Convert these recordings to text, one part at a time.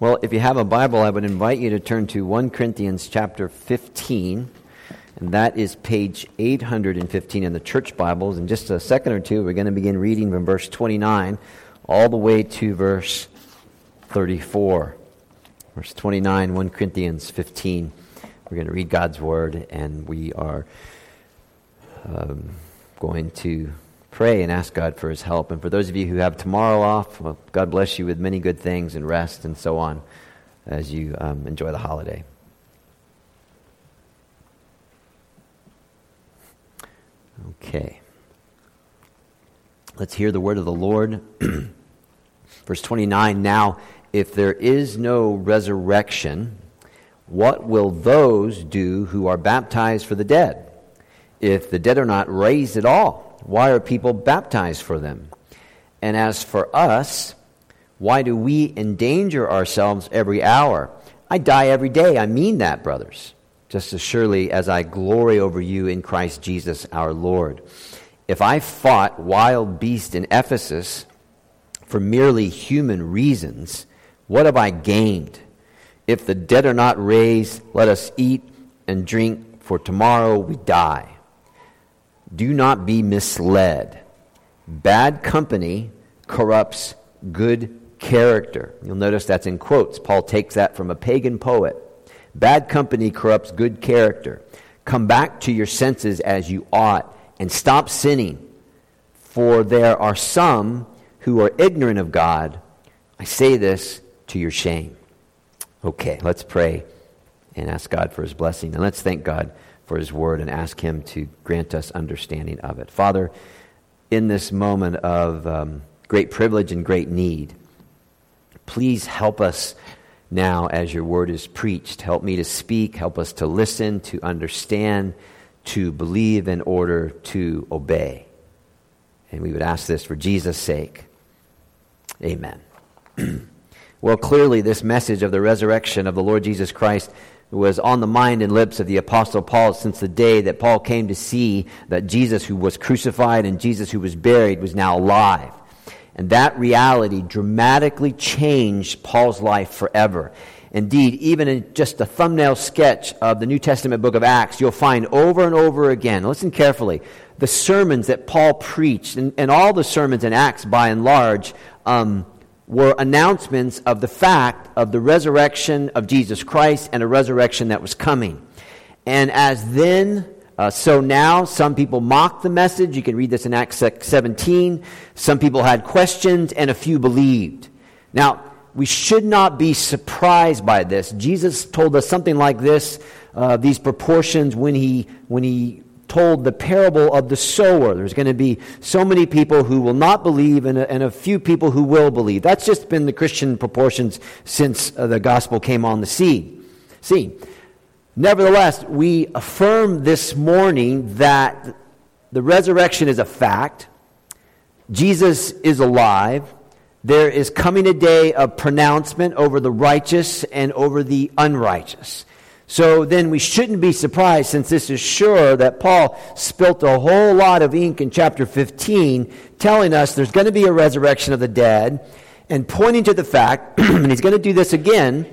Well, if you have a Bible, I would invite you to turn to 1 Corinthians chapter 15, and that is page 815 in the church Bibles. In just a second or two, we're going to begin reading from verse 29 all the way to verse 34. Verse 29, 1 Corinthians 15. We're going to read God's word, and we are um, going to pray and ask God for his help. And for those of you who have tomorrow off, well, God bless you with many good things and rest and so on as you um, enjoy the holiday. Okay. Let's hear the word of the Lord. Verse 29 Now, if there is no resurrection, what will those do who are baptized for the dead? If the dead are not raised at all, why are people baptized for them? And as for us, why do we endanger ourselves every hour? I die every day. I mean that, brothers, just as surely as I glory over you in Christ Jesus our Lord. If I fought wild beasts in Ephesus for merely human reasons, what have I gained? If the dead are not raised, let us eat and drink, for tomorrow we die. Do not be misled. Bad company corrupts good character. You'll notice that's in quotes. Paul takes that from a pagan poet. Bad company corrupts good character. Come back to your senses as you ought and stop sinning, for there are some who are ignorant of God. I say this to your shame. Okay, let's pray and ask God for his blessing. And let's thank God for his word and ask him to grant us understanding of it. Father, in this moment of um, great privilege and great need, please help us now as your word is preached. Help me to speak, help us to listen, to understand, to believe in order to obey. And we would ask this for Jesus' sake. Amen. well, clearly, this message of the resurrection of the Lord Jesus Christ was on the mind and lips of the Apostle Paul since the day that Paul came to see that Jesus, who was crucified and Jesus, who was buried, was now alive. And that reality dramatically changed Paul's life forever. Indeed, even in just a thumbnail sketch of the New Testament book of Acts, you'll find over and over again, listen carefully, the sermons that Paul preached, and, and all the sermons in Acts by and large, um, were announcements of the fact of the resurrection of Jesus Christ and a resurrection that was coming. And as then, uh, so now, some people mocked the message. You can read this in Acts 17. Some people had questions, and a few believed. Now, we should not be surprised by this. Jesus told us something like this, uh, these proportions, when he, when he told the parable of the sower. There's going to be so many people who will not believe and a, and a few people who will believe. That's just been the Christian proportions since uh, the gospel came on the scene. See, nevertheless, we affirm this morning that the resurrection is a fact. Jesus is alive. There is coming a day of pronouncement over the righteous and over the unrighteous. So then we shouldn't be surprised, since this is sure, that Paul spilt a whole lot of ink in chapter 15, telling us there's going to be a resurrection of the dead, and pointing to the fact, and he's going to do this again,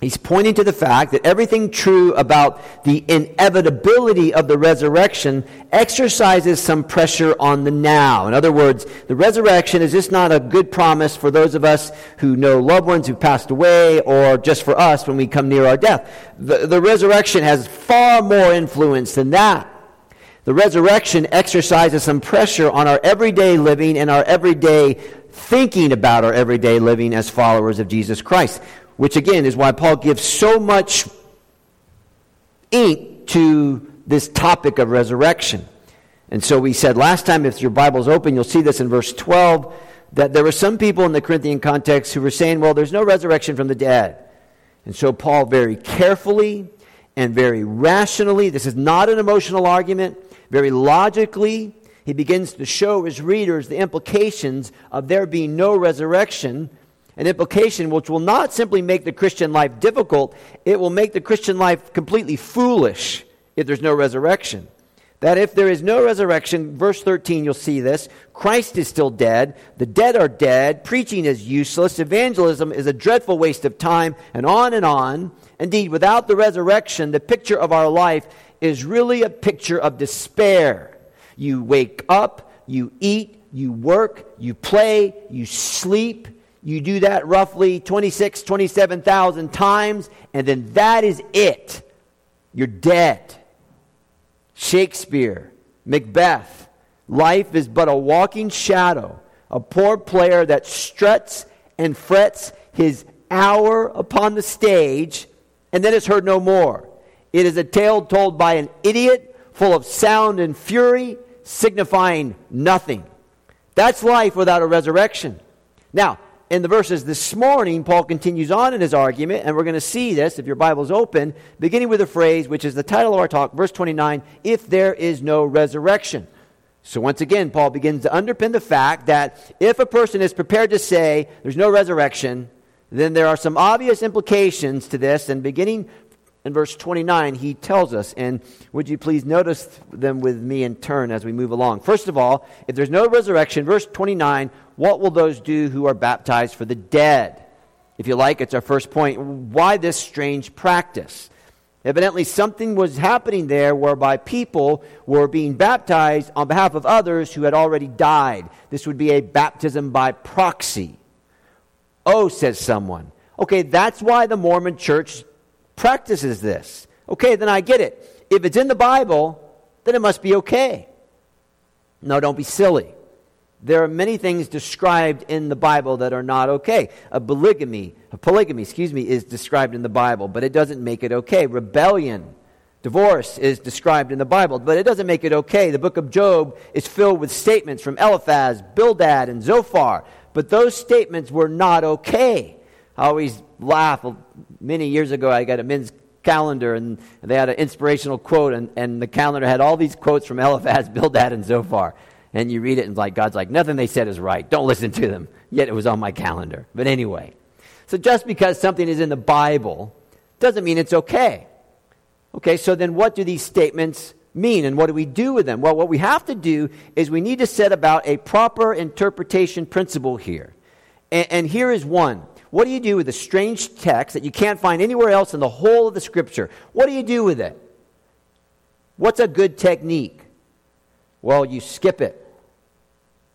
He's pointing to the fact that everything true about the inevitability of the resurrection exercises some pressure on the now. In other words, the resurrection is just not a good promise for those of us who know loved ones who passed away or just for us when we come near our death. The, the resurrection has far more influence than that. The resurrection exercises some pressure on our everyday living and our everyday thinking about our everyday living as followers of Jesus Christ which again is why Paul gives so much ink to this topic of resurrection. And so we said last time, if your Bible's open, you'll see this in verse 12, that there were some people in the Corinthian context who were saying, well, there's no resurrection from the dead. And so Paul very carefully and very rationally, this is not an emotional argument, very logically, he begins to show his readers the implications of there being no resurrection an implication which will not simply make the Christian life difficult, it will make the Christian life completely foolish if there's no resurrection. That if there is no resurrection, verse 13, you'll see this Christ is still dead, the dead are dead, preaching is useless, evangelism is a dreadful waste of time, and on and on. Indeed, without the resurrection, the picture of our life is really a picture of despair. You wake up, you eat, you work, you play, you sleep. You do that roughly 26, 27,000 times, and then that is it. You're dead. Shakespeare, Macbeth. Life is but a walking shadow, a poor player that struts and frets his hour upon the stage and then is heard no more. It is a tale told by an idiot, full of sound and fury, signifying nothing. That's life without a resurrection. Now, in the verses this morning, Paul continues on in his argument, and we're going to see this, if your Bible's open, beginning with a phrase which is the title of our talk, verse 29 if there is no resurrection. So, once again, Paul begins to underpin the fact that if a person is prepared to say there's no resurrection, then there are some obvious implications to this, and beginning in verse 29, he tells us, and would you please notice them with me in turn as we move along? First of all, if there's no resurrection, verse 29, what will those do who are baptized for the dead? If you like, it's our first point. Why this strange practice? Evidently, something was happening there whereby people were being baptized on behalf of others who had already died. This would be a baptism by proxy. Oh, says someone. Okay, that's why the Mormon church practices this. Okay, then I get it. If it's in the Bible, then it must be okay. No, don't be silly. There are many things described in the Bible that are not okay. A polygamy, a polygamy, excuse me, is described in the Bible, but it doesn't make it okay. Rebellion, divorce is described in the Bible, but it doesn't make it okay. The book of Job is filled with statements from Eliphaz, Bildad, and Zophar, but those statements were not okay. I always laugh. Many years ago, I got a men's calendar, and they had an inspirational quote, and, and the calendar had all these quotes from Eliphaz, Bildad, and Zophar and you read it and like God's like nothing they said is right. Don't listen to them. Yet it was on my calendar. But anyway, so just because something is in the Bible doesn't mean it's okay. Okay, so then what do these statements mean and what do we do with them? Well, what we have to do is we need to set about a proper interpretation principle here. And, and here is one. What do you do with a strange text that you can't find anywhere else in the whole of the scripture? What do you do with it? What's a good technique? Well, you skip it.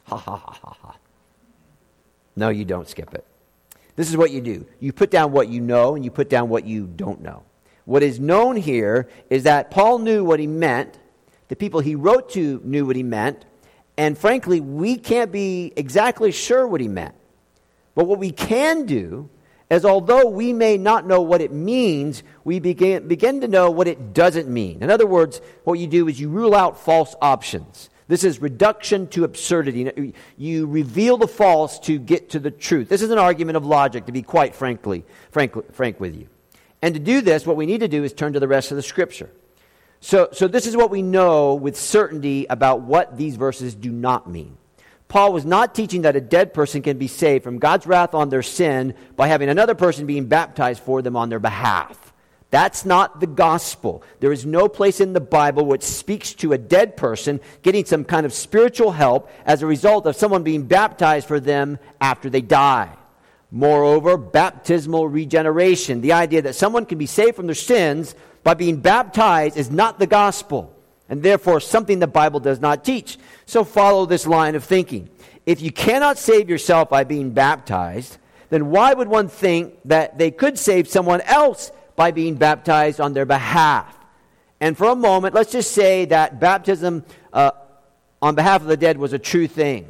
Ha ha ha ha ha. No, you don't skip it. This is what you do you put down what you know and you put down what you don't know. What is known here is that Paul knew what he meant, the people he wrote to knew what he meant, and frankly, we can't be exactly sure what he meant. But what we can do is, although we may not know what it means, we begin, begin to know what it doesn't mean. In other words, what you do is you rule out false options. This is reduction to absurdity. You reveal the false to get to the truth. This is an argument of logic, to be quite frankly, frank, frank with you. And to do this, what we need to do is turn to the rest of the scripture. So, so this is what we know with certainty about what these verses do not mean. Paul was not teaching that a dead person can be saved from God's wrath on their sin by having another person being baptized for them on their behalf. That's not the gospel. There is no place in the Bible which speaks to a dead person getting some kind of spiritual help as a result of someone being baptized for them after they die. Moreover, baptismal regeneration, the idea that someone can be saved from their sins by being baptized, is not the gospel, and therefore something the Bible does not teach. So follow this line of thinking. If you cannot save yourself by being baptized, then why would one think that they could save someone else by being baptized on their behalf. And for a moment, let's just say that baptism uh, on behalf of the dead was a true thing.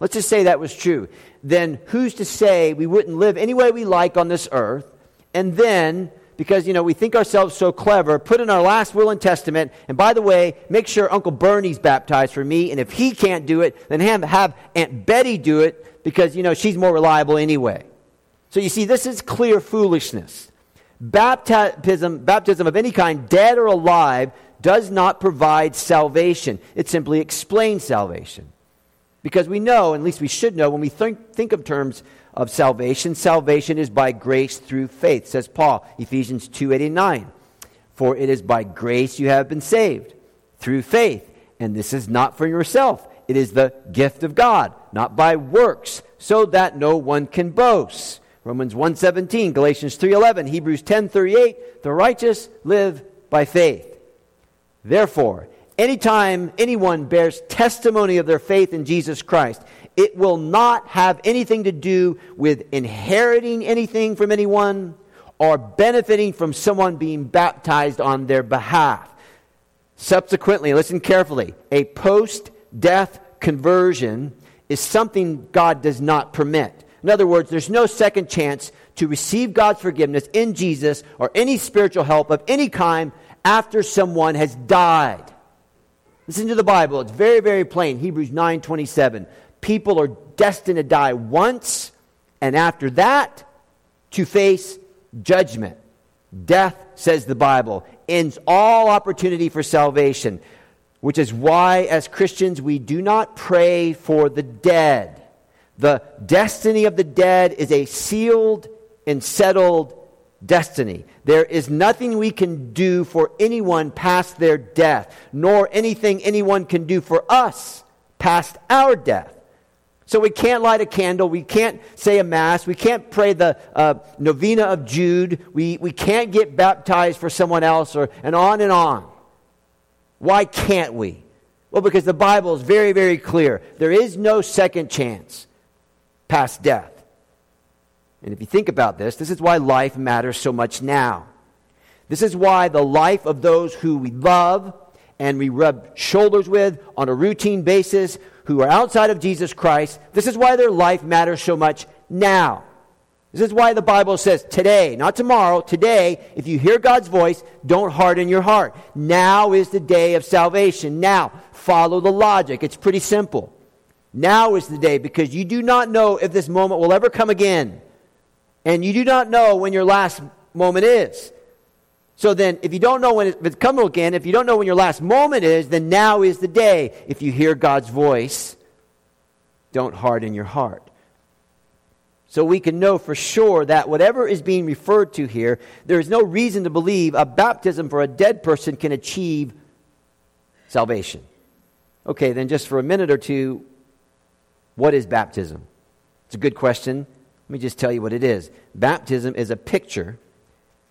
Let's just say that was true. Then who's to say we wouldn't live any way we like on this earth and then because you know we think ourselves so clever. Put in our last will and testament. And by the way make sure uncle bernie's baptized for me. And if he can't do it then have, have aunt betty do it. Because you know she's more reliable anyway. So you see this is clear foolishness. Baptism, baptism of any kind, dead or alive, does not provide salvation. It simply explains salvation. Because we know, at least we should know, when we think, think of terms of salvation, salvation is by grace through faith, says Paul, Ephesians 2 8 and 9. For it is by grace you have been saved, through faith. And this is not for yourself. It is the gift of God, not by works, so that no one can boast. Romans 1:17, Galatians 3:11, Hebrews 10:38, the righteous live by faith. Therefore, anytime anyone bears testimony of their faith in Jesus Christ, it will not have anything to do with inheriting anything from anyone or benefiting from someone being baptized on their behalf. Subsequently, listen carefully, a post death conversion is something God does not permit. In other words, there's no second chance to receive God's forgiveness in Jesus or any spiritual help of any kind after someone has died. Listen to the Bible. It's very, very plain. Hebrews 9:27. People are destined to die once, and after that, to face judgment. Death, says the Bible, ends all opportunity for salvation, which is why, as Christians, we do not pray for the dead. The destiny of the dead is a sealed and settled destiny. There is nothing we can do for anyone past their death, nor anything anyone can do for us past our death. So we can't light a candle. We can't say a mass. We can't pray the uh, novena of Jude. We, we can't get baptized for someone else, or, and on and on. Why can't we? Well, because the Bible is very, very clear. There is no second chance past death. And if you think about this, this is why life matters so much now. This is why the life of those who we love and we rub shoulders with on a routine basis, who are outside of Jesus Christ, this is why their life matters so much now. This is why the Bible says today, not tomorrow, today, if you hear God's voice, don't harden your heart. Now is the day of salvation. Now, follow the logic. It's pretty simple. Now is the day because you do not know if this moment will ever come again. And you do not know when your last moment is. So then, if you don't know when it's coming again, if you don't know when your last moment is, then now is the day. If you hear God's voice, don't harden your heart. So we can know for sure that whatever is being referred to here, there is no reason to believe a baptism for a dead person can achieve salvation. Okay, then just for a minute or two, what is baptism? It's a good question. Let me just tell you what it is. Baptism is a picture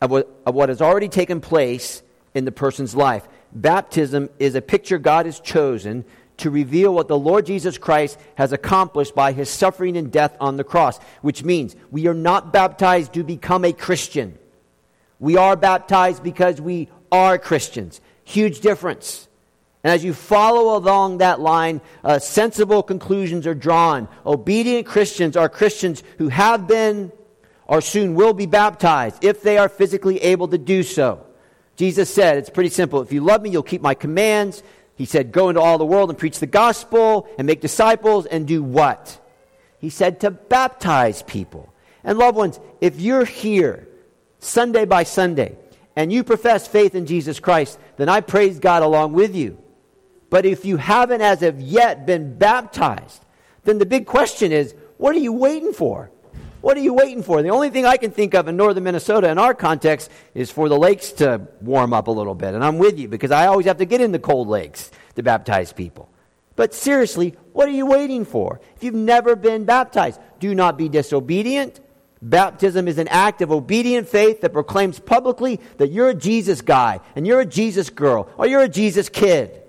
of what, of what has already taken place in the person's life. Baptism is a picture God has chosen to reveal what the Lord Jesus Christ has accomplished by his suffering and death on the cross, which means we are not baptized to become a Christian. We are baptized because we are Christians. Huge difference. And as you follow along that line, uh, sensible conclusions are drawn. Obedient Christians are Christians who have been or soon will be baptized if they are physically able to do so. Jesus said, it's pretty simple. If you love me, you'll keep my commands. He said, go into all the world and preach the gospel and make disciples and do what? He said to baptize people. And loved ones, if you're here Sunday by Sunday and you profess faith in Jesus Christ, then I praise God along with you. But if you haven't as of yet been baptized, then the big question is, what are you waiting for? What are you waiting for? The only thing I can think of in northern Minnesota in our context is for the lakes to warm up a little bit. And I'm with you because I always have to get in the cold lakes to baptize people. But seriously, what are you waiting for? If you've never been baptized, do not be disobedient. Baptism is an act of obedient faith that proclaims publicly that you're a Jesus guy and you're a Jesus girl or you're a Jesus kid.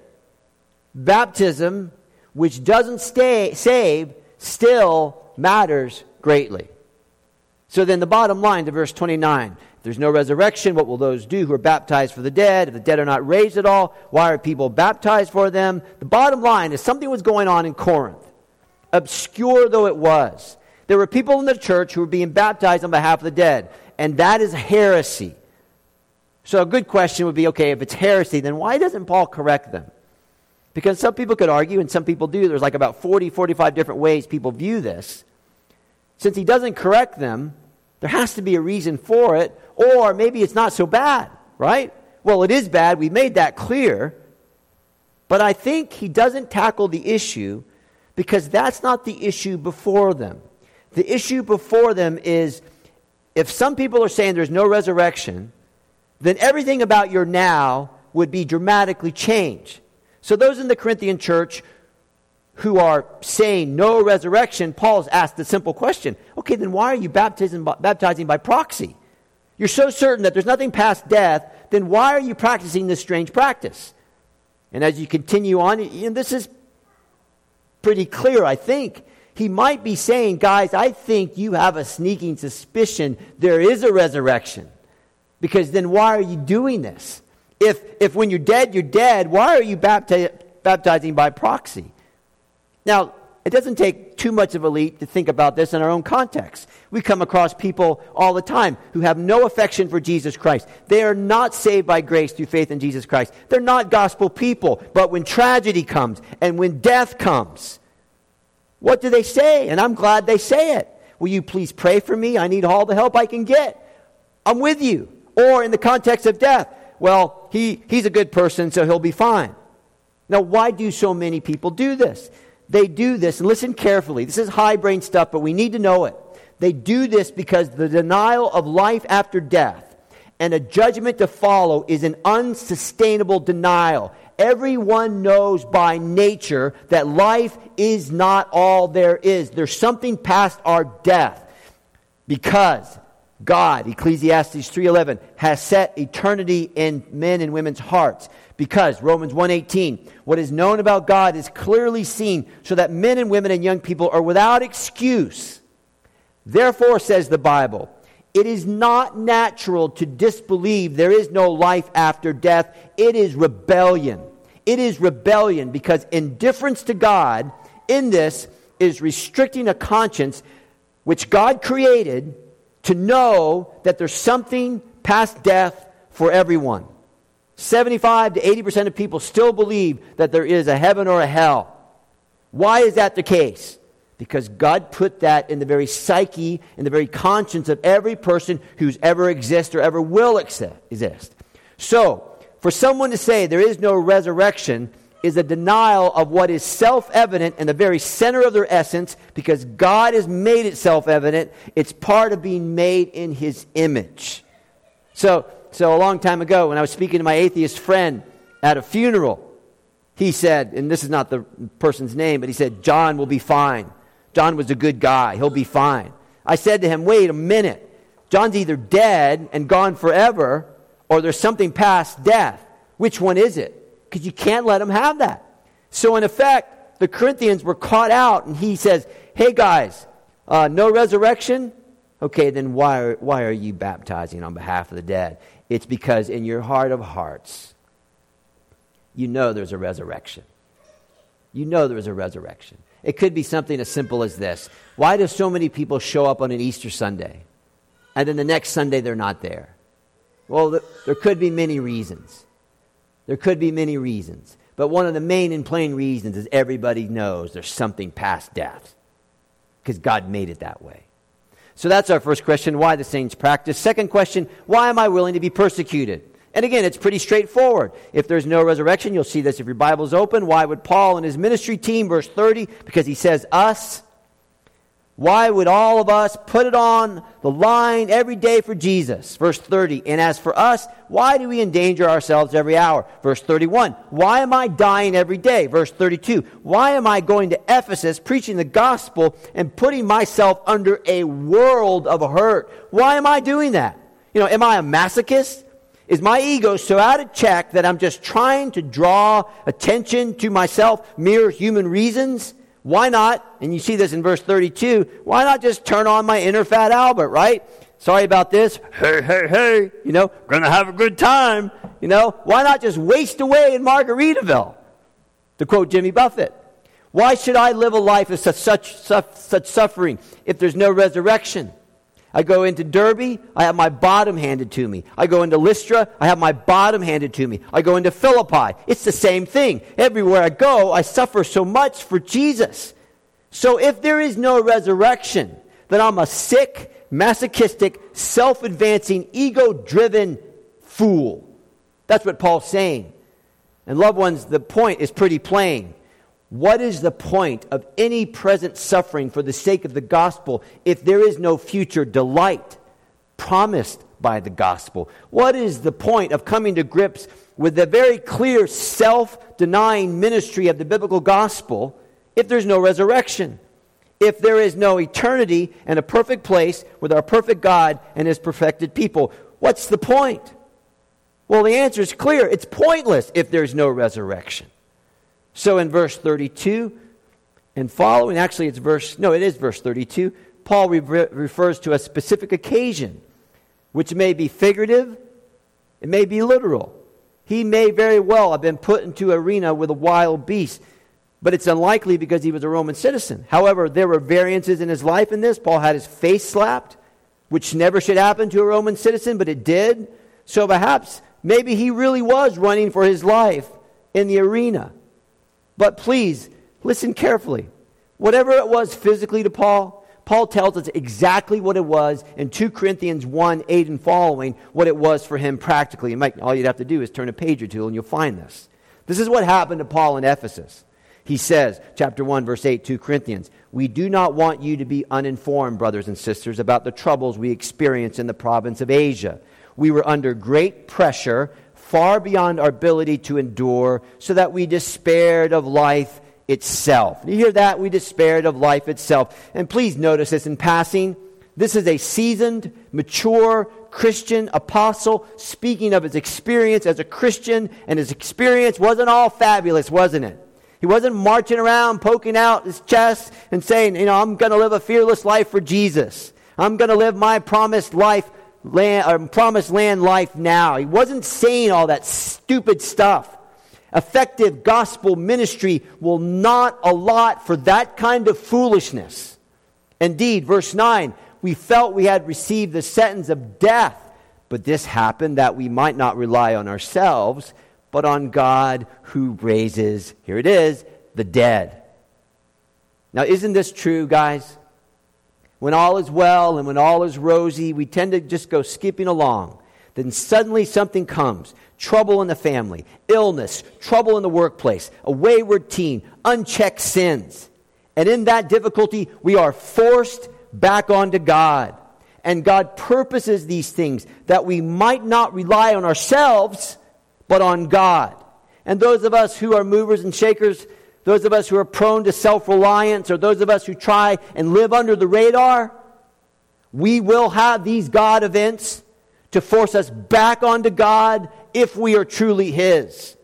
Baptism, which doesn't stay, save, still matters greatly. So then, the bottom line to verse 29 if there's no resurrection, what will those do who are baptized for the dead? If the dead are not raised at all, why are people baptized for them? The bottom line is something was going on in Corinth, obscure though it was. There were people in the church who were being baptized on behalf of the dead, and that is heresy. So, a good question would be okay, if it's heresy, then why doesn't Paul correct them? Because some people could argue, and some people do. There's like about 40, 45 different ways people view this. Since he doesn't correct them, there has to be a reason for it, or maybe it's not so bad, right? Well, it is bad. We made that clear. But I think he doesn't tackle the issue because that's not the issue before them. The issue before them is if some people are saying there's no resurrection, then everything about your now would be dramatically changed. So, those in the Corinthian church who are saying no resurrection, Paul's asked the simple question okay, then why are you baptizing by, baptizing by proxy? You're so certain that there's nothing past death, then why are you practicing this strange practice? And as you continue on, this is pretty clear, I think. He might be saying, guys, I think you have a sneaking suspicion there is a resurrection. Because then why are you doing this? If, if when you're dead, you're dead, why are you bapti- baptizing by proxy? Now, it doesn't take too much of a leap to think about this in our own context. We come across people all the time who have no affection for Jesus Christ. They are not saved by grace through faith in Jesus Christ. They're not gospel people. But when tragedy comes and when death comes, what do they say? And I'm glad they say it. Will you please pray for me? I need all the help I can get. I'm with you. Or in the context of death, well, he, he's a good person, so he'll be fine. Now, why do so many people do this? They do this, and listen carefully. This is high brain stuff, but we need to know it. They do this because the denial of life after death and a judgment to follow is an unsustainable denial. Everyone knows by nature that life is not all there is. There's something past our death because God, Ecclesiastes 3:11, has set eternity in men and women's hearts. Because Romans 1:18, what is known about God is clearly seen, so that men and women and young people are without excuse. Therefore, says the Bible, it is not natural to disbelieve there is no life after death. It is rebellion. It is rebellion because indifference to God in this is restricting a conscience which God created to know that there's something past death for everyone. 75 to 80% of people still believe that there is a heaven or a hell. Why is that the case? Because God put that in the very psyche, in the very conscience of every person who's ever exists or ever will exist. So, for someone to say there is no resurrection is a denial of what is self evident in the very center of their essence because God has made it self evident. It's part of being made in His image. So, so, a long time ago, when I was speaking to my atheist friend at a funeral, he said, and this is not the person's name, but he said, John will be fine. John was a good guy. He'll be fine. I said to him, wait a minute. John's either dead and gone forever, or there's something past death. Which one is it? because you can't let him have that. So, in effect, the Corinthians were caught out, and he says, Hey guys, uh, no resurrection? Okay, then why why are you baptizing on behalf of the dead? It's because in your heart of hearts, you know there's a resurrection. You know there's a resurrection. It could be something as simple as this Why do so many people show up on an Easter Sunday, and then the next Sunday they're not there? Well, there could be many reasons. There could be many reasons. But one of the main and plain reasons is everybody knows there's something past death because God made it that way. So that's our first question why the saints practice. Second question why am I willing to be persecuted? And again, it's pretty straightforward. If there's no resurrection, you'll see this if your Bible's open. Why would Paul and his ministry team, verse 30, because he says us, why would all of us put it on the line every day for Jesus? Verse 30. And as for us, why do we endanger ourselves every hour? Verse 31. Why am I dying every day? Verse 32. Why am I going to Ephesus preaching the gospel and putting myself under a world of hurt? Why am I doing that? You know, am I a masochist? Is my ego so out of check that I'm just trying to draw attention to myself, mere human reasons? Why not, and you see this in verse 32, why not just turn on my inner fat Albert, right? Sorry about this. Hey, hey, hey, you know, gonna have a good time. You know, why not just waste away in Margaritaville? To quote Jimmy Buffett. Why should I live a life of such, such, such, such suffering if there's no resurrection? I go into Derbe, I have my bottom handed to me. I go into Lystra, I have my bottom handed to me. I go into Philippi, it's the same thing. Everywhere I go, I suffer so much for Jesus. So if there is no resurrection, then I'm a sick, masochistic, self advancing, ego driven fool. That's what Paul's saying. And, loved ones, the point is pretty plain. What is the point of any present suffering for the sake of the gospel if there is no future delight promised by the gospel? What is the point of coming to grips with the very clear self denying ministry of the biblical gospel if there's no resurrection? If there is no eternity and a perfect place with our perfect God and his perfected people? What's the point? Well, the answer is clear. It's pointless if there's no resurrection. So in verse 32 and following, actually, it's verse, no, it is verse 32. Paul re- refers to a specific occasion, which may be figurative, it may be literal. He may very well have been put into arena with a wild beast, but it's unlikely because he was a Roman citizen. However, there were variances in his life in this. Paul had his face slapped, which never should happen to a Roman citizen, but it did. So perhaps, maybe he really was running for his life in the arena. But please, listen carefully. Whatever it was physically to Paul, Paul tells us exactly what it was in 2 Corinthians 1 8 and following, what it was for him practically. might, all you'd have to do is turn a page or two and you'll find this. This is what happened to Paul in Ephesus. He says, chapter 1, verse 8, 2 Corinthians, We do not want you to be uninformed, brothers and sisters, about the troubles we experienced in the province of Asia. We were under great pressure, far beyond our ability to endure, so that we despaired of life itself. You hear that? We despaired of life itself. And please notice this in passing. This is a seasoned, mature Christian apostle speaking of his experience as a Christian, and his experience wasn't all fabulous, wasn't it? He wasn't marching around, poking out his chest and saying, you know, I'm going to live a fearless life for Jesus. I'm going to live my promised life, land, or promised land life now. He wasn't saying all that stupid stuff. Effective gospel ministry will not allot for that kind of foolishness. Indeed, verse 9, we felt we had received the sentence of death, but this happened that we might not rely on ourselves, but on God who raises, here it is, the dead. Now, isn't this true, guys? When all is well and when all is rosy, we tend to just go skipping along. Then suddenly something comes trouble in the family, illness, trouble in the workplace, a wayward teen, unchecked sins. And in that difficulty, we are forced back onto God. And God purposes these things that we might not rely on ourselves, but on God. And those of us who are movers and shakers, those of us who are prone to self reliance, or those of us who try and live under the radar, we will have these God events to force us back onto God if we are truly His.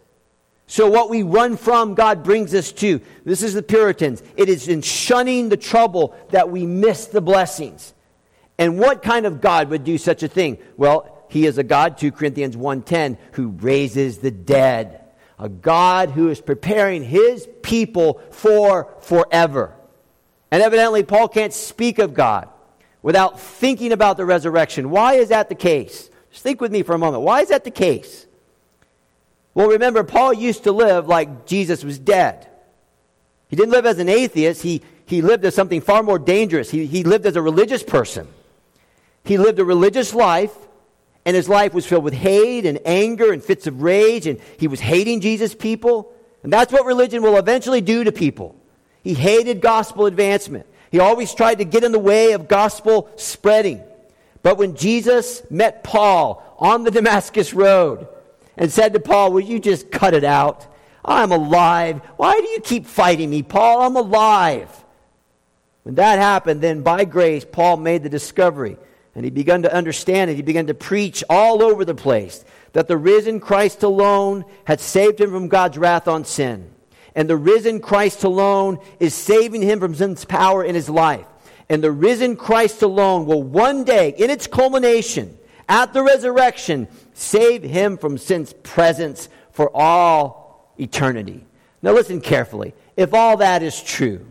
So, what we run from, God brings us to. This is the Puritans. It is in shunning the trouble that we miss the blessings. And what kind of God would do such a thing? Well, he is a God, 2 Corinthians 1:10, who raises the dead. A God who is preparing his people for forever. And evidently Paul can't speak of God without thinking about the resurrection. Why is that the case? Just think with me for a moment. Why is that the case? Well, remember, Paul used to live like Jesus was dead. He didn't live as an atheist, he, he lived as something far more dangerous. He, he lived as a religious person. He lived a religious life, and his life was filled with hate and anger and fits of rage, and he was hating Jesus' people. And that's what religion will eventually do to people. He hated gospel advancement. He always tried to get in the way of gospel spreading. But when Jesus met Paul on the Damascus Road and said to Paul, Will you just cut it out? I'm alive. Why do you keep fighting me, Paul? I'm alive. When that happened, then by grace, Paul made the discovery and he began to understand it. He began to preach all over the place that the risen Christ alone had saved him from God's wrath on sin. And the risen Christ alone is saving him from sin's power in his life and the risen Christ alone will one day, in its culmination, at the resurrection, save him from sin's presence for all eternity. Now, listen carefully. If all that is true,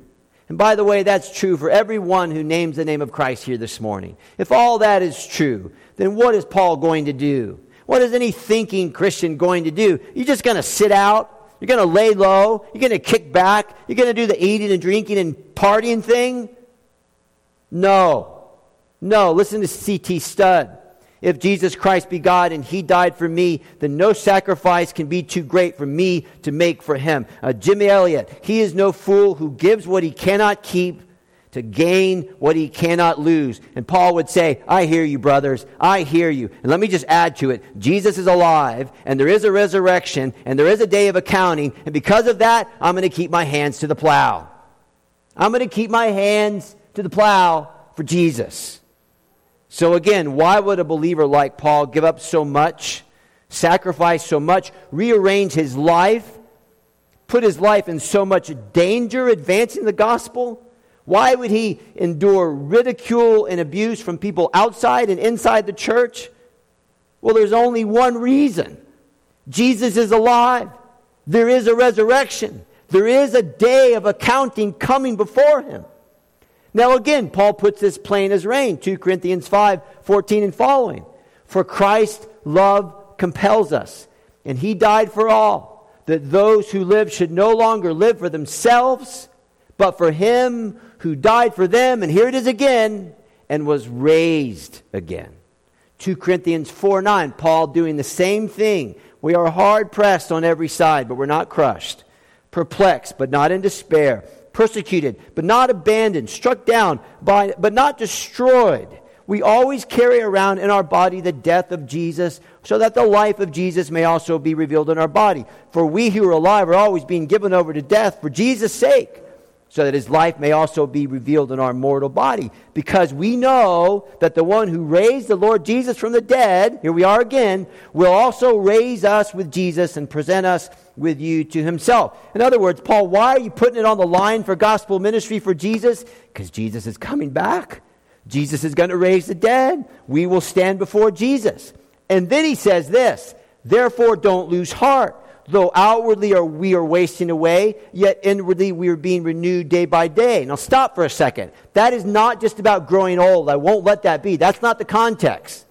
and by the way, that's true for everyone who names the name of Christ here this morning. If all that is true, then what is Paul going to do? What is any thinking Christian going to do? You're just going to sit out? You're going to lay low? You're going to kick back? You're going to do the eating and drinking and partying thing? No. No. Listen to C.T. Studd. If Jesus Christ be God and he died for me, then no sacrifice can be too great for me to make for him. Uh, Jimmy Elliot, he is no fool who gives what he cannot keep to gain what he cannot lose. And Paul would say, I hear you, brothers. I hear you. And let me just add to it Jesus is alive, and there is a resurrection, and there is a day of accounting. And because of that, I'm going to keep my hands to the plow. I'm going to keep my hands to the plow for Jesus. So, again, why would a believer like Paul give up so much, sacrifice so much, rearrange his life, put his life in so much danger advancing the gospel? Why would he endure ridicule and abuse from people outside and inside the church? Well, there's only one reason Jesus is alive. There is a resurrection. There is a day of accounting coming before him. Now, again, Paul puts this plain as rain 2 Corinthians 5 14 and following. For Christ's love compels us, and he died for all, that those who live should no longer live for themselves, but for him who died for them, and here it is again, and was raised again. 2 Corinthians 4 9, Paul doing the same thing. We are hard pressed on every side, but we're not crushed, perplexed, but not in despair, persecuted, but not abandoned, struck down, by, but not destroyed. We always carry around in our body the death of Jesus, so that the life of Jesus may also be revealed in our body. For we who are alive are always being given over to death for Jesus' sake so that his life may also be revealed in our mortal body. Because we know that the one who raised the Lord Jesus from the dead, here we are again, will also raise us with Jesus and present us with you to himself. In other words, Paul, why are you putting it on the line for gospel ministry for Jesus? Because Jesus is coming back. Jesus is going to raise the dead. We will stand before Jesus. And then he says this, therefore don't lose heart though outwardly we are wasting away, yet inwardly we are being renewed day by day. Now stop for a second. That is not just about growing old. I won't let that be. That's not the context.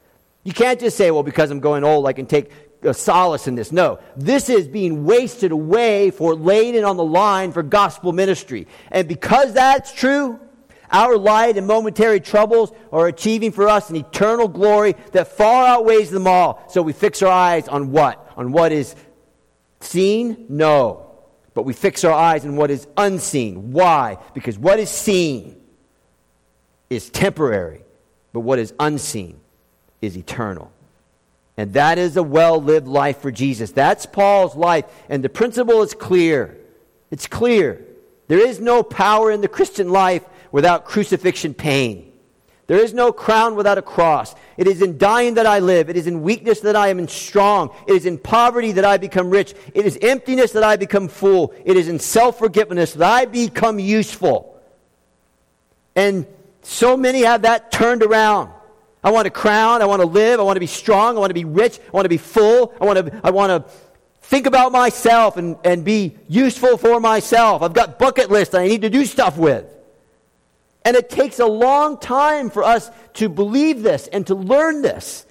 You can't just say, well, because I'm going old, I can take solace in this. No. This is being wasted away for laying it on the line for gospel ministry. And because that's true, our light and momentary troubles are achieving for us an eternal glory that far outweighs them all. So we fix our eyes on what? On what is Seen? No. But we fix our eyes on what is unseen. Why? Because what is seen is temporary, but what is unseen is eternal. And that is a well lived life for Jesus. That's Paul's life. And the principle is clear. It's clear. There is no power in the Christian life without crucifixion pain. There is no crown without a cross. It is in dying that I live. It is in weakness that I am strong. It is in poverty that I become rich. It is emptiness that I become full. It is in self forgiveness that I become useful. And so many have that turned around. I want a crown. I want to live. I want to be strong. I want to be rich. I want to be full. I want to, I want to think about myself and, and be useful for myself. I've got bucket lists I need to do stuff with. And it takes a long time for us to believe this and to learn this,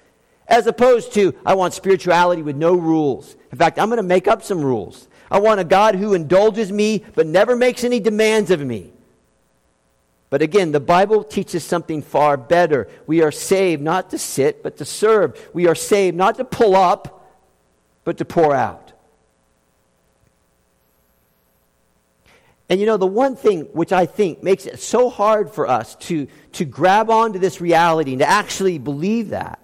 as opposed to, I want spirituality with no rules. In fact, I'm going to make up some rules. I want a God who indulges me but never makes any demands of me. But again, the Bible teaches something far better. We are saved not to sit, but to serve. We are saved not to pull up, but to pour out. And you know, the one thing which I think makes it so hard for us to, to grab onto this reality and to actually believe that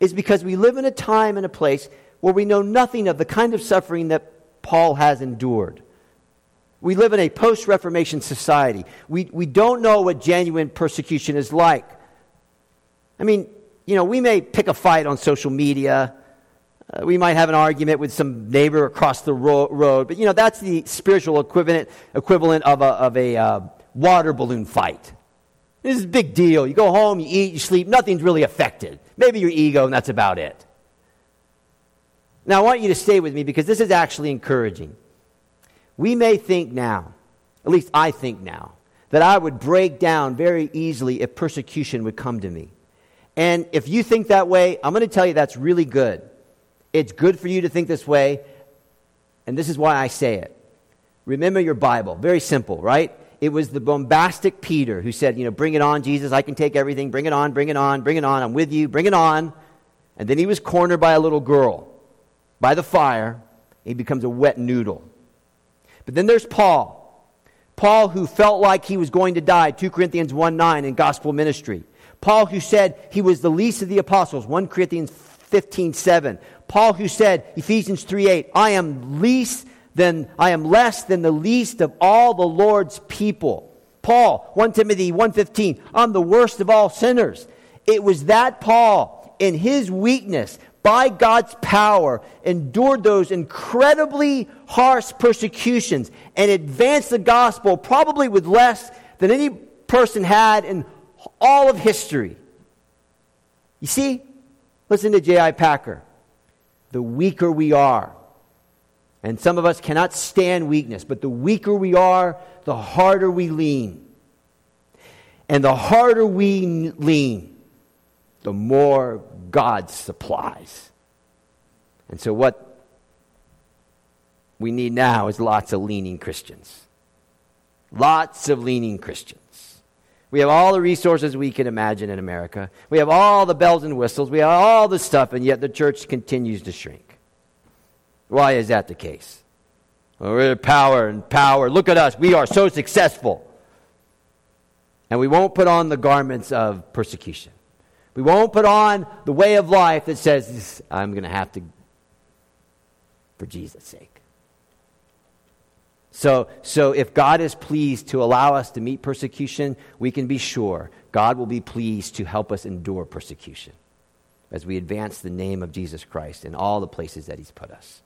is because we live in a time and a place where we know nothing of the kind of suffering that Paul has endured. We live in a post Reformation society. We, we don't know what genuine persecution is like. I mean, you know, we may pick a fight on social media uh, we might have an argument with some neighbor across the ro- road, but you know, that's the spiritual equivalent, equivalent of a, of a uh, water balloon fight. This is a big deal. You go home, you eat, you sleep, nothing's really affected. Maybe your ego, and that's about it. Now, I want you to stay with me because this is actually encouraging. We may think now, at least I think now, that I would break down very easily if persecution would come to me. And if you think that way, I'm going to tell you that's really good. It's good for you to think this way, and this is why I say it. Remember your Bible. Very simple, right? It was the bombastic Peter who said, You know, bring it on, Jesus. I can take everything. Bring it on, bring it on, bring it on. I'm with you. Bring it on. And then he was cornered by a little girl by the fire. He becomes a wet noodle. But then there's Paul. Paul, who felt like he was going to die, 2 Corinthians 1 9 in gospel ministry. Paul, who said he was the least of the apostles, 1 Corinthians 15 7. Paul, who said, Ephesians 3 8, I am least than, I am less than the least of all the Lord's people. Paul, 1 Timothy 1:15, I'm the worst of all sinners. It was that Paul in his weakness by God's power endured those incredibly harsh persecutions and advanced the gospel probably with less than any person had in all of history. You see? Listen to J.I. Packer. The weaker we are, and some of us cannot stand weakness, but the weaker we are, the harder we lean. And the harder we lean, the more God supplies. And so, what we need now is lots of leaning Christians. Lots of leaning Christians. We have all the resources we can imagine in America. We have all the bells and whistles. We have all the stuff, and yet the church continues to shrink. Why is that the case? Well, we're power and power. Look at us. We are so successful. And we won't put on the garments of persecution. We won't put on the way of life that says, I'm going to have to, for Jesus' sake. So, so if God is pleased to allow us to meet persecution, we can be sure God will be pleased to help us endure persecution as we advance the name of Jesus Christ in all the places that He's put us.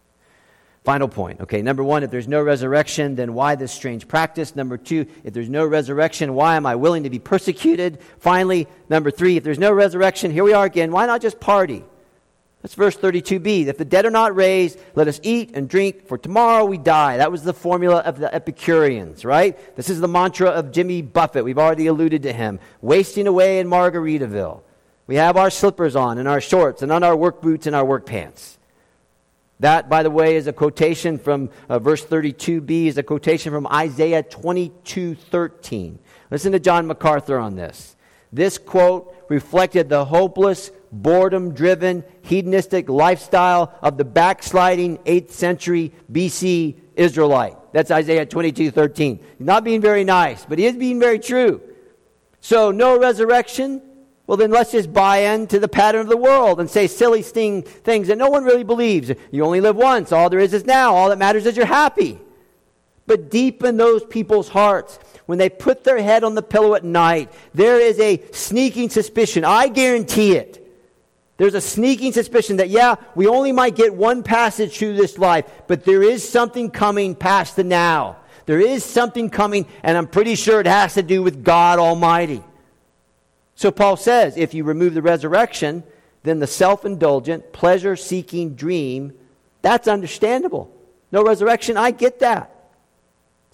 Final point. Okay, number one, if there's no resurrection, then why this strange practice? Number two, if there's no resurrection, why am I willing to be persecuted? Finally, number three, if there's no resurrection, here we are again, why not just party? That's verse 32b. If the dead are not raised, let us eat and drink, for tomorrow we die. That was the formula of the Epicureans, right? This is the mantra of Jimmy Buffett. We've already alluded to him. Wasting away in Margaritaville. We have our slippers on and our shorts and on our work boots and our work pants. That, by the way, is a quotation from uh, verse 32b, is a quotation from Isaiah 22 13. Listen to John MacArthur on this. This quote reflected the hopeless, boredom driven, hedonistic lifestyle of the backsliding 8th century BC Israelite. That's Isaiah 22 13. He's not being very nice, but he is being very true. So, no resurrection, well, then let's just buy into the pattern of the world and say silly things that no one really believes. You only live once. All there is is now. All that matters is you're happy. But deep in those people's hearts, when they put their head on the pillow at night, there is a sneaking suspicion. I guarantee it. There's a sneaking suspicion that, yeah, we only might get one passage through this life, but there is something coming past the now. There is something coming, and I'm pretty sure it has to do with God Almighty. So Paul says if you remove the resurrection, then the self indulgent, pleasure seeking dream, that's understandable. No resurrection, I get that.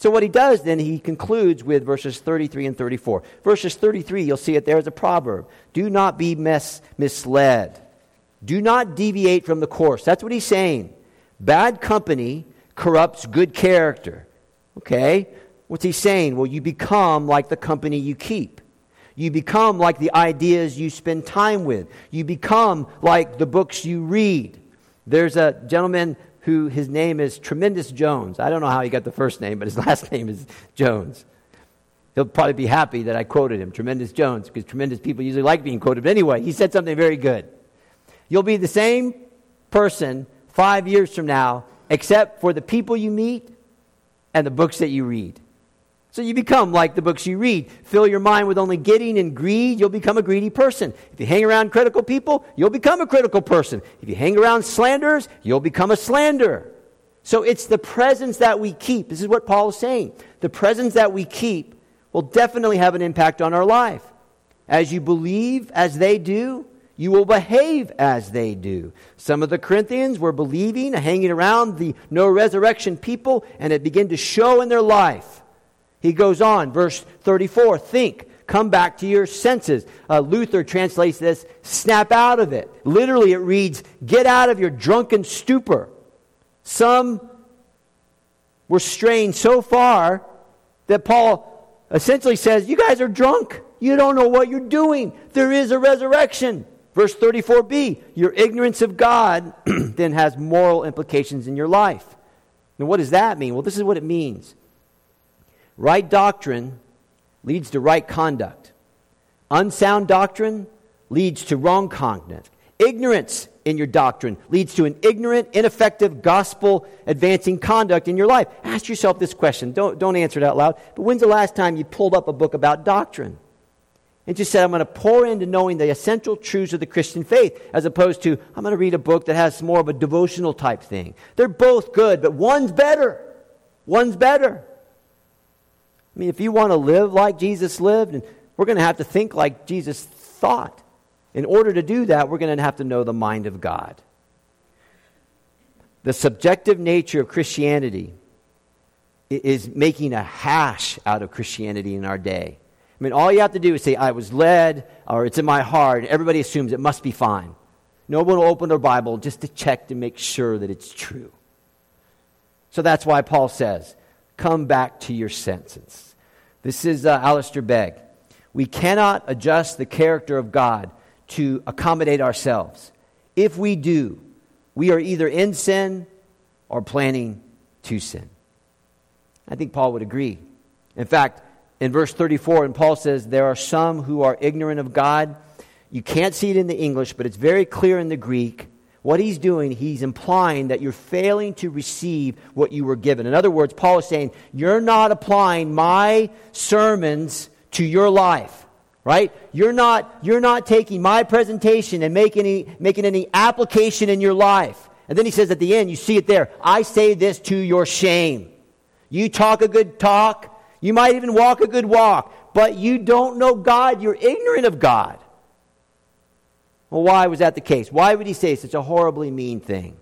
So what he does then, he concludes with verses 33 and 34. Verses 33, you'll see it there as a proverb. Do not be mis- misled. Do not deviate from the course. That's what he's saying. Bad company corrupts good character. Okay? What's he saying? Well, you become like the company you keep. You become like the ideas you spend time with. You become like the books you read. There's a gentleman who his name is Tremendous Jones. I don't know how he got the first name, but his last name is Jones. He'll probably be happy that I quoted him, Tremendous Jones, because tremendous people usually like being quoted. But anyway, he said something very good. You'll be the same person five years from now, except for the people you meet and the books that you read. So you become like the books you read. Fill your mind with only getting and greed, you'll become a greedy person. If you hang around critical people, you'll become a critical person. If you hang around slanderers, you'll become a slanderer. So it's the presence that we keep. This is what Paul is saying. The presence that we keep will definitely have an impact on our life. As you believe as they do, you will behave as they do. Some of the Corinthians were believing, hanging around the no resurrection people, and it began to show in their life. He goes on, verse 34 think, come back to your senses. Uh, Luther translates this snap out of it. Literally, it reads, get out of your drunken stupor. Some were strained so far that Paul essentially says, You guys are drunk. You don't know what you're doing. There is a resurrection. Verse 34b Your ignorance of God then has moral implications in your life. Now, what does that mean? Well, this is what it means Right doctrine leads to right conduct. Unsound doctrine leads to wrong conduct. Ignorance in your doctrine leads to an ignorant, ineffective, gospel advancing conduct in your life. Ask yourself this question. Don't, don't answer it out loud. But when's the last time you pulled up a book about doctrine? And just said, I'm going to pour into knowing the essential truths of the Christian faith, as opposed to, I'm going to read a book that has more of a devotional type thing. They're both good, but one's better. One's better. I mean, if you want to live like Jesus lived, and we're going to have to think like Jesus thought. In order to do that, we're going to have to know the mind of God. The subjective nature of Christianity is making a hash out of Christianity in our day. I mean, all you have to do is say, I was led, or it's in my heart, everybody assumes it must be fine. No one will open their Bible just to check to make sure that it's true. So that's why Paul says, Come back to your senses. This is uh, Alistair Begg. We cannot adjust the character of God to accommodate ourselves. If we do, we are either in sin or planning to sin. I think Paul would agree. In fact, in verse 34, and Paul says, There are some who are ignorant of God. You can't see it in the English, but it's very clear in the Greek. What he's doing, he's implying that you're failing to receive what you were given. In other words, Paul is saying, You're not applying my sermons to your life right? You're not you're not taking my presentation and making any making any application in your life. And then he says at the end you see it there i say this to your shame. You talk a good talk. You might even walk a good walk but you don't know god. You're ignorant of god well why was that the case why would he say such a horribly mean thing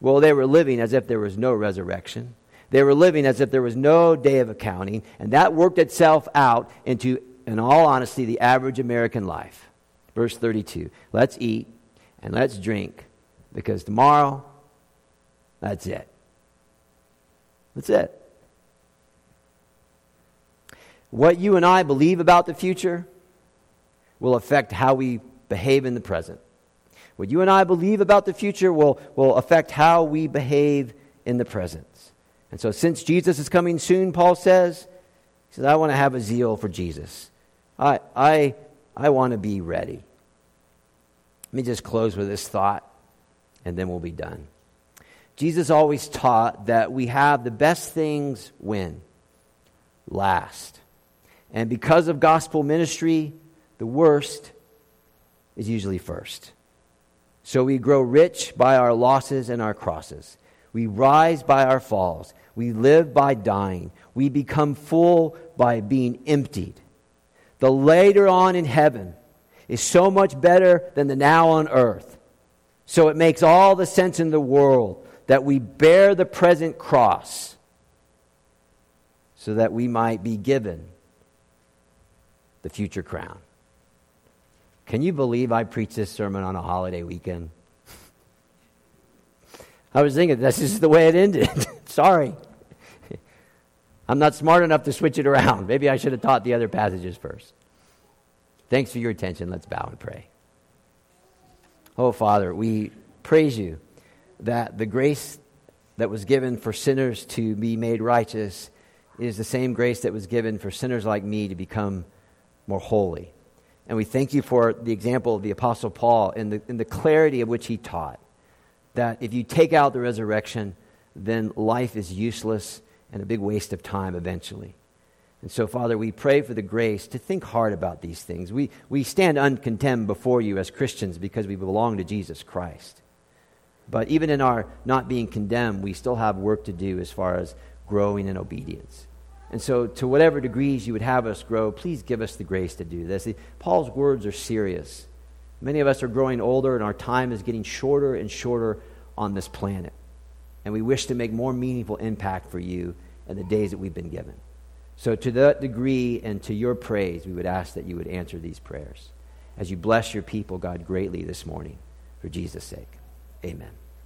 well they were living as if there was no resurrection they were living as if there was no day of accounting and that worked itself out into in all honesty, the average American life. Verse 32 Let's eat and let's drink because tomorrow, that's it. That's it. What you and I believe about the future will affect how we behave in the present. What you and I believe about the future will, will affect how we behave in the present. And so, since Jesus is coming soon, Paul says, he says, I want to have a zeal for Jesus. I, I, I want to be ready. Let me just close with this thought, and then we'll be done. Jesus always taught that we have the best things win last. And because of gospel ministry, the worst is usually first. So we grow rich by our losses and our crosses. We rise by our falls. We live by dying. We become full by being emptied the later on in heaven is so much better than the now on earth. So it makes all the sense in the world that we bear the present cross so that we might be given the future crown. Can you believe I preached this sermon on a holiday weekend? I was thinking, this is the way it ended. Sorry. I'm not smart enough to switch it around. Maybe I should have taught the other passages first. Thanks for your attention. Let's bow and pray. Oh, Father, we praise you that the grace that was given for sinners to be made righteous is the same grace that was given for sinners like me to become more holy. And we thank you for the example of the Apostle Paul and the, the clarity of which he taught that if you take out the resurrection, then life is useless and a big waste of time eventually. And so, Father, we pray for the grace to think hard about these things. We, we stand uncondemned before you as Christians because we belong to Jesus Christ. But even in our not being condemned, we still have work to do as far as growing in obedience. And so, to whatever degrees you would have us grow, please give us the grace to do this. Paul's words are serious. Many of us are growing older, and our time is getting shorter and shorter on this planet. And we wish to make more meaningful impact for you in the days that we've been given. So, to that degree and to your praise, we would ask that you would answer these prayers as you bless your people, God, greatly this morning. For Jesus' sake, amen.